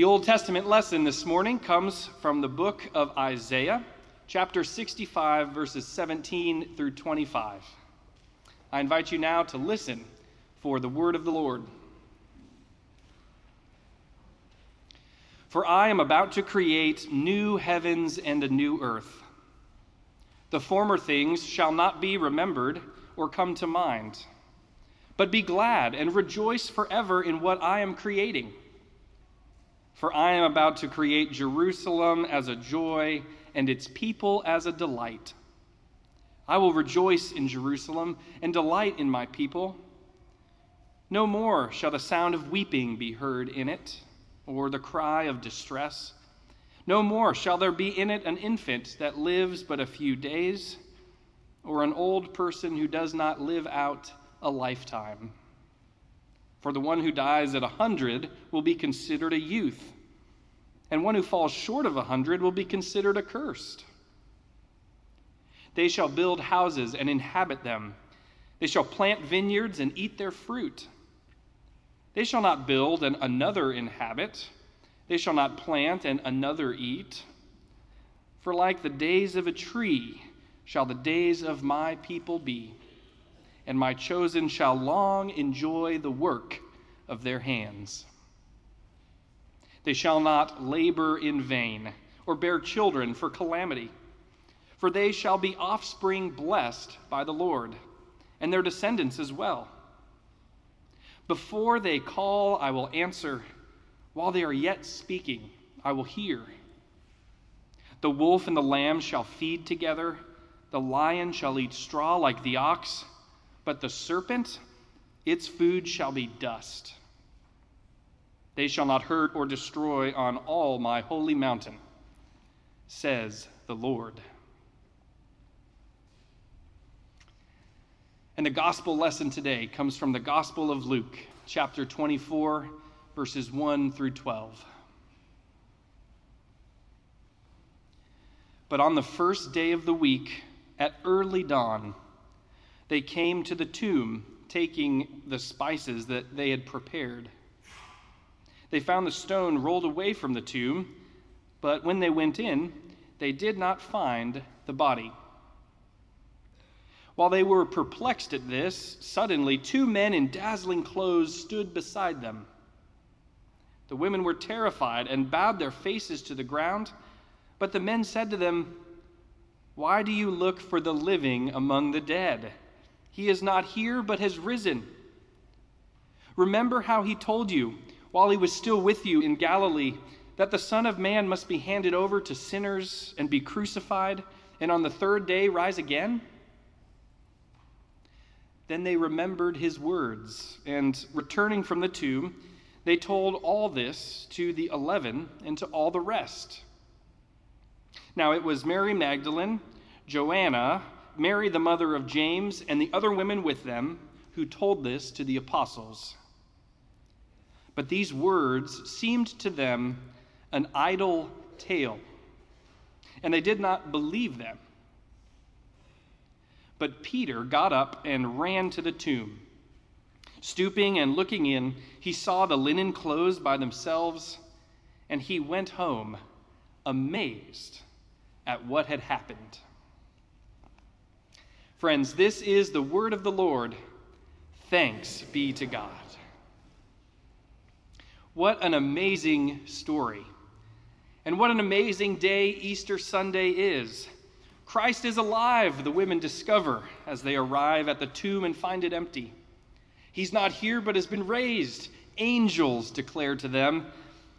The Old Testament lesson this morning comes from the book of Isaiah, chapter 65, verses 17 through 25. I invite you now to listen for the word of the Lord. For I am about to create new heavens and a new earth. The former things shall not be remembered or come to mind, but be glad and rejoice forever in what I am creating. For I am about to create Jerusalem as a joy and its people as a delight. I will rejoice in Jerusalem and delight in my people. No more shall the sound of weeping be heard in it, or the cry of distress. No more shall there be in it an infant that lives but a few days, or an old person who does not live out a lifetime. For the one who dies at a hundred will be considered a youth, and one who falls short of a hundred will be considered accursed. They shall build houses and inhabit them. They shall plant vineyards and eat their fruit. They shall not build and another inhabit. They shall not plant and another eat. For like the days of a tree shall the days of my people be and my chosen shall long enjoy the work of their hands. They shall not labor in vain or bear children for calamity, for they shall be offspring blessed by the Lord, and their descendants as well. Before they call, I will answer. While they are yet speaking, I will hear. The wolf and the lamb shall feed together, the lion shall eat straw like the ox but the serpent, its food shall be dust. They shall not hurt or destroy on all my holy mountain, says the Lord. And the gospel lesson today comes from the Gospel of Luke, chapter 24, verses 1 through 12. But on the first day of the week, at early dawn, they came to the tomb, taking the spices that they had prepared. They found the stone rolled away from the tomb, but when they went in, they did not find the body. While they were perplexed at this, suddenly two men in dazzling clothes stood beside them. The women were terrified and bowed their faces to the ground, but the men said to them, Why do you look for the living among the dead? He is not here, but has risen. Remember how he told you, while he was still with you in Galilee, that the Son of Man must be handed over to sinners and be crucified, and on the third day rise again? Then they remembered his words, and returning from the tomb, they told all this to the eleven and to all the rest. Now it was Mary Magdalene, Joanna, Mary, the mother of James, and the other women with them who told this to the apostles. But these words seemed to them an idle tale, and they did not believe them. But Peter got up and ran to the tomb. Stooping and looking in, he saw the linen clothes by themselves, and he went home amazed at what had happened. Friends, this is the word of the Lord. Thanks be to God. What an amazing story. And what an amazing day Easter Sunday is. Christ is alive, the women discover as they arrive at the tomb and find it empty. He's not here, but has been raised, angels declare to them.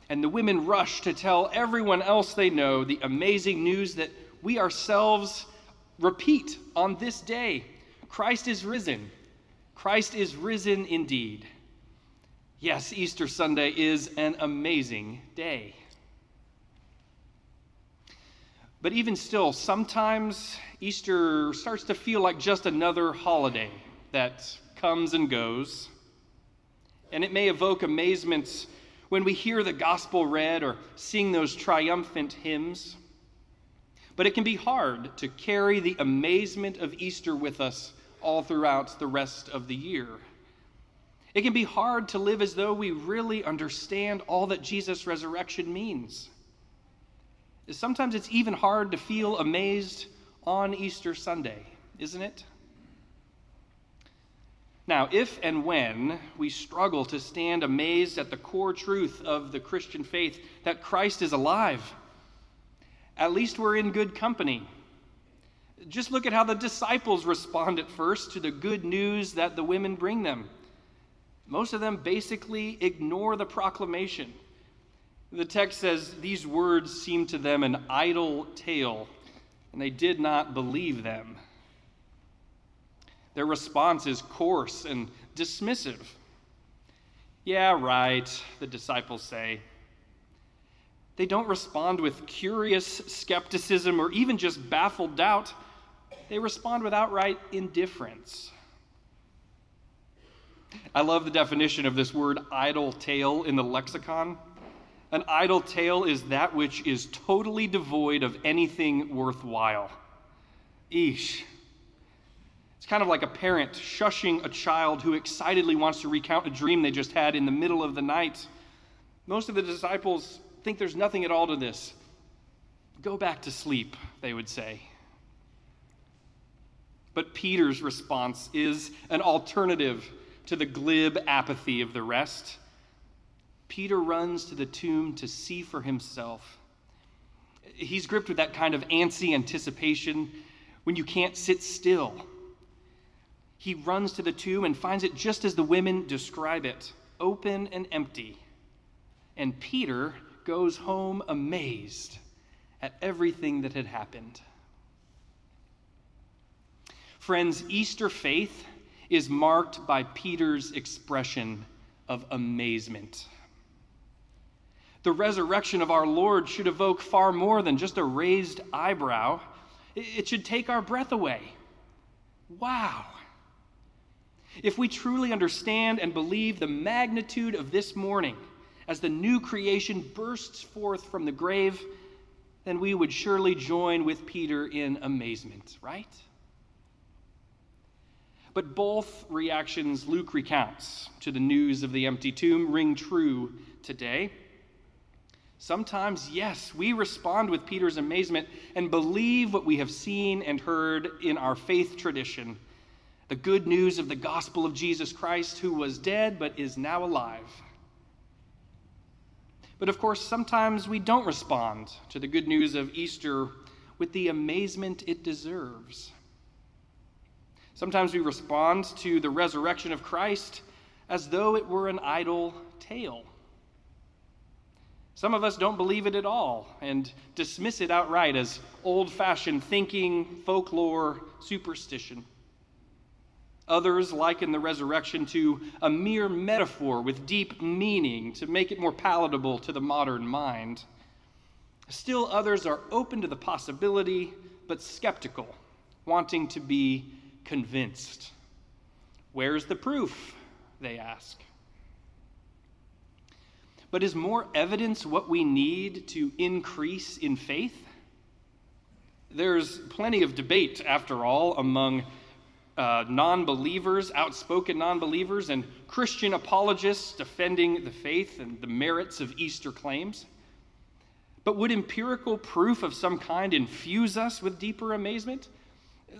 And the women rush to tell everyone else they know the amazing news that we ourselves repeat on this day Christ is risen. Christ is risen indeed. Yes, Easter Sunday is an amazing day. But even still, sometimes Easter starts to feel like just another holiday that comes and goes. And it may evoke amazement when we hear the gospel read or sing those triumphant hymns. But it can be hard to carry the amazement of Easter with us all throughout the rest of the year. It can be hard to live as though we really understand all that Jesus' resurrection means. Sometimes it's even hard to feel amazed on Easter Sunday, isn't it? Now, if and when we struggle to stand amazed at the core truth of the Christian faith that Christ is alive, at least we're in good company. Just look at how the disciples respond at first to the good news that the women bring them. Most of them basically ignore the proclamation. The text says these words seemed to them an idle tale, and they did not believe them. Their response is coarse and dismissive. Yeah, right, the disciples say. They don't respond with curious skepticism or even just baffled doubt. They respond with outright indifference. I love the definition of this word idle tale in the lexicon. An idle tale is that which is totally devoid of anything worthwhile. Eesh. It's kind of like a parent shushing a child who excitedly wants to recount a dream they just had in the middle of the night. Most of the disciples think there's nothing at all to this. Go back to sleep, they would say. But Peter's response is an alternative to the glib apathy of the rest. Peter runs to the tomb to see for himself. He's gripped with that kind of antsy anticipation when you can't sit still he runs to the tomb and finds it just as the women describe it open and empty. And Peter goes home amazed at everything that had happened. Friends, Easter faith is marked by Peter's expression of amazement. The resurrection of our Lord should evoke far more than just a raised eyebrow, it should take our breath away. Wow! If we truly understand and believe the magnitude of this morning as the new creation bursts forth from the grave, then we would surely join with Peter in amazement, right? But both reactions Luke recounts to the news of the empty tomb ring true today. Sometimes, yes, we respond with Peter's amazement and believe what we have seen and heard in our faith tradition the good news of the gospel of Jesus Christ, who was dead but is now alive. But of course, sometimes we don't respond to the good news of Easter with the amazement it deserves. Sometimes we respond to the resurrection of Christ as though it were an idle tale. Some of us don't believe it at all and dismiss it outright as old fashioned thinking, folklore, superstition. Others liken the resurrection to a mere metaphor with deep meaning to make it more palatable to the modern mind. Still, others are open to the possibility, but skeptical, wanting to be convinced. Where's the proof? They ask. But is more evidence what we need to increase in faith? There's plenty of debate, after all, among uh, non believers, outspoken non believers, and Christian apologists defending the faith and the merits of Easter claims. But would empirical proof of some kind infuse us with deeper amazement?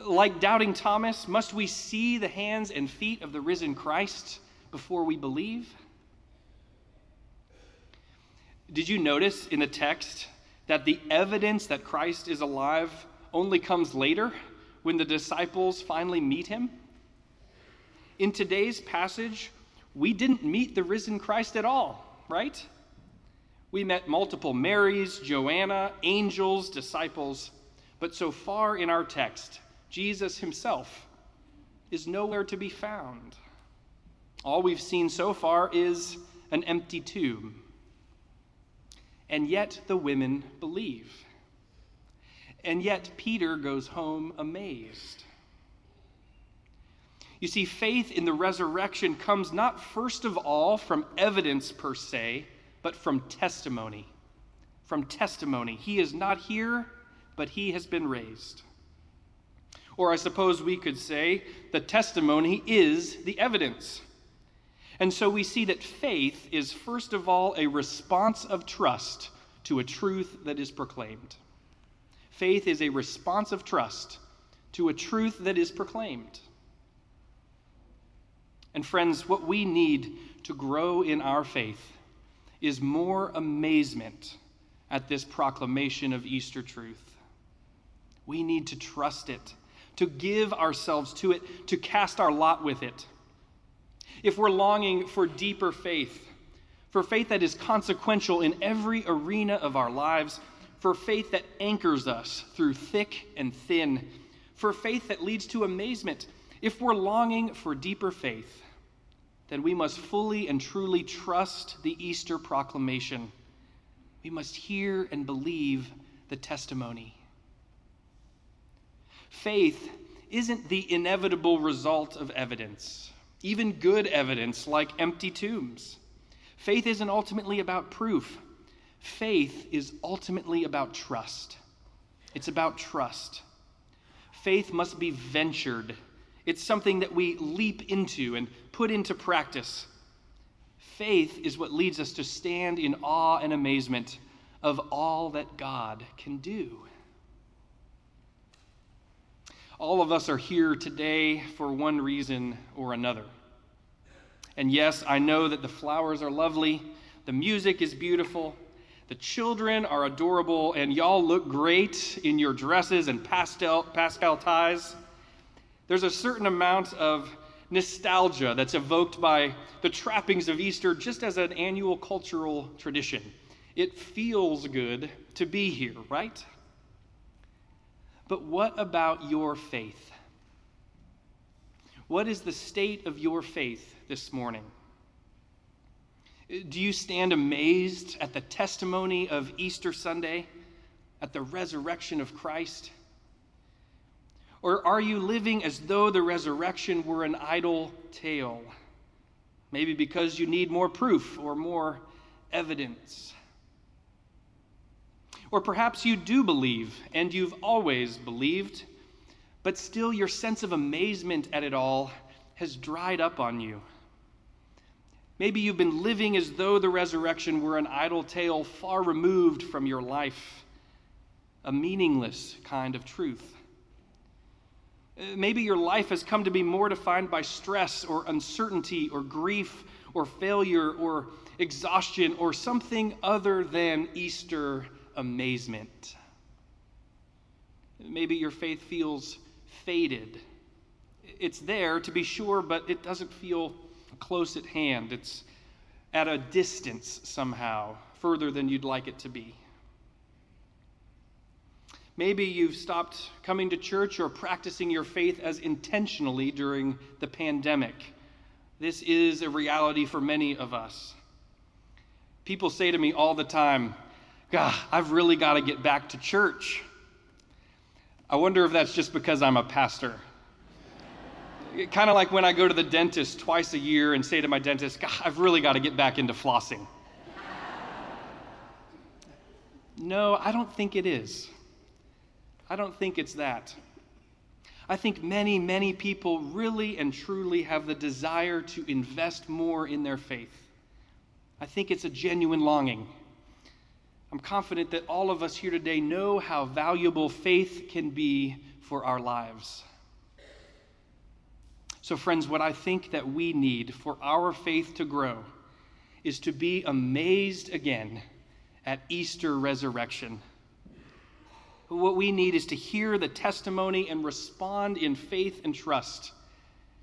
Like doubting Thomas, must we see the hands and feet of the risen Christ before we believe? Did you notice in the text that the evidence that Christ is alive only comes later? When the disciples finally meet him? In today's passage, we didn't meet the risen Christ at all, right? We met multiple Marys, Joanna, angels, disciples, but so far in our text, Jesus himself is nowhere to be found. All we've seen so far is an empty tomb. And yet the women believe. And yet, Peter goes home amazed. You see, faith in the resurrection comes not first of all from evidence per se, but from testimony. From testimony. He is not here, but he has been raised. Or I suppose we could say the testimony is the evidence. And so we see that faith is, first of all, a response of trust to a truth that is proclaimed. Faith is a response of trust to a truth that is proclaimed. And friends, what we need to grow in our faith is more amazement at this proclamation of Easter truth. We need to trust it, to give ourselves to it, to cast our lot with it. If we're longing for deeper faith, for faith that is consequential in every arena of our lives, for faith that anchors us through thick and thin, for faith that leads to amazement, if we're longing for deeper faith, then we must fully and truly trust the Easter proclamation. We must hear and believe the testimony. Faith isn't the inevitable result of evidence, even good evidence like empty tombs. Faith isn't ultimately about proof. Faith is ultimately about trust. It's about trust. Faith must be ventured. It's something that we leap into and put into practice. Faith is what leads us to stand in awe and amazement of all that God can do. All of us are here today for one reason or another. And yes, I know that the flowers are lovely, the music is beautiful, the children are adorable, and y'all look great in your dresses and pastel, pastel ties. There's a certain amount of nostalgia that's evoked by the trappings of Easter just as an annual cultural tradition. It feels good to be here, right? But what about your faith? What is the state of your faith this morning? Do you stand amazed at the testimony of Easter Sunday, at the resurrection of Christ? Or are you living as though the resurrection were an idle tale? Maybe because you need more proof or more evidence. Or perhaps you do believe, and you've always believed, but still your sense of amazement at it all has dried up on you. Maybe you've been living as though the resurrection were an idle tale far removed from your life, a meaningless kind of truth. Uh, maybe your life has come to be more defined by stress or uncertainty or grief or failure or exhaustion or something other than Easter amazement. Maybe your faith feels faded. It's there to be sure, but it doesn't feel close at hand. It's at a distance somehow, further than you'd like it to be. Maybe you've stopped coming to church or practicing your faith as intentionally during the pandemic. This is a reality for many of us. People say to me all the time, God, I've really got to get back to church. I wonder if that's just because I'm a pastor. Kind of like when I go to the dentist twice a year and say to my dentist, I've really got to get back into flossing. no, I don't think it is. I don't think it's that. I think many, many people really and truly have the desire to invest more in their faith. I think it's a genuine longing. I'm confident that all of us here today know how valuable faith can be for our lives. So, friends, what I think that we need for our faith to grow is to be amazed again at Easter resurrection. What we need is to hear the testimony and respond in faith and trust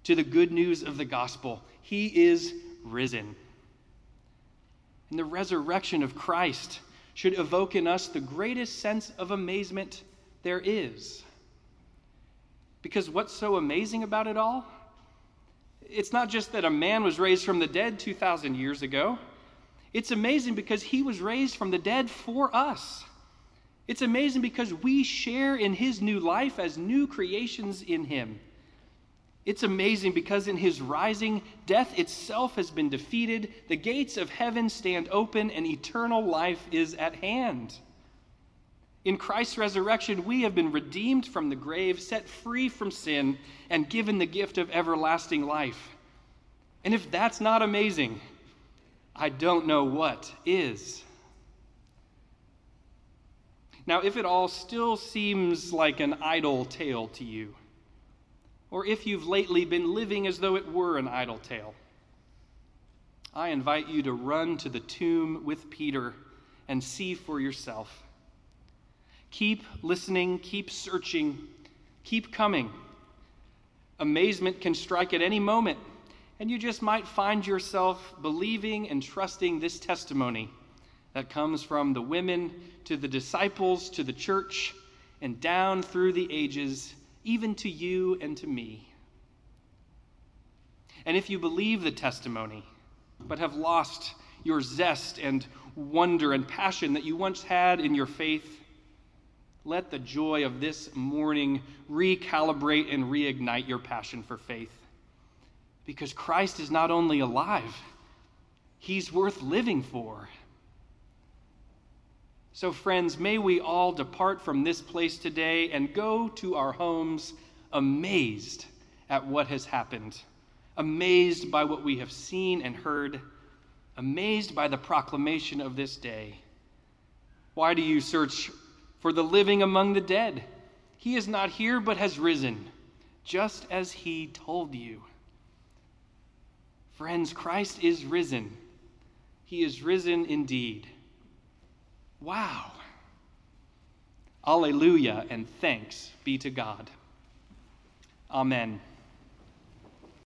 to the good news of the gospel. He is risen. And the resurrection of Christ should evoke in us the greatest sense of amazement there is. Because what's so amazing about it all? It's not just that a man was raised from the dead 2,000 years ago. It's amazing because he was raised from the dead for us. It's amazing because we share in his new life as new creations in him. It's amazing because in his rising, death itself has been defeated, the gates of heaven stand open, and eternal life is at hand. In Christ's resurrection, we have been redeemed from the grave, set free from sin, and given the gift of everlasting life. And if that's not amazing, I don't know what is. Now, if it all still seems like an idle tale to you, or if you've lately been living as though it were an idle tale, I invite you to run to the tomb with Peter and see for yourself. Keep listening, keep searching, keep coming. Amazement can strike at any moment, and you just might find yourself believing and trusting this testimony that comes from the women to the disciples to the church and down through the ages, even to you and to me. And if you believe the testimony, but have lost your zest and wonder and passion that you once had in your faith, let the joy of this morning recalibrate and reignite your passion for faith. Because Christ is not only alive, he's worth living for. So, friends, may we all depart from this place today and go to our homes amazed at what has happened, amazed by what we have seen and heard, amazed by the proclamation of this day. Why do you search for the living among the dead? He is not here, but has risen, just as he told you. Friends, Christ is risen. He is risen indeed. Wow. Alleluia and thanks be to God. Amen.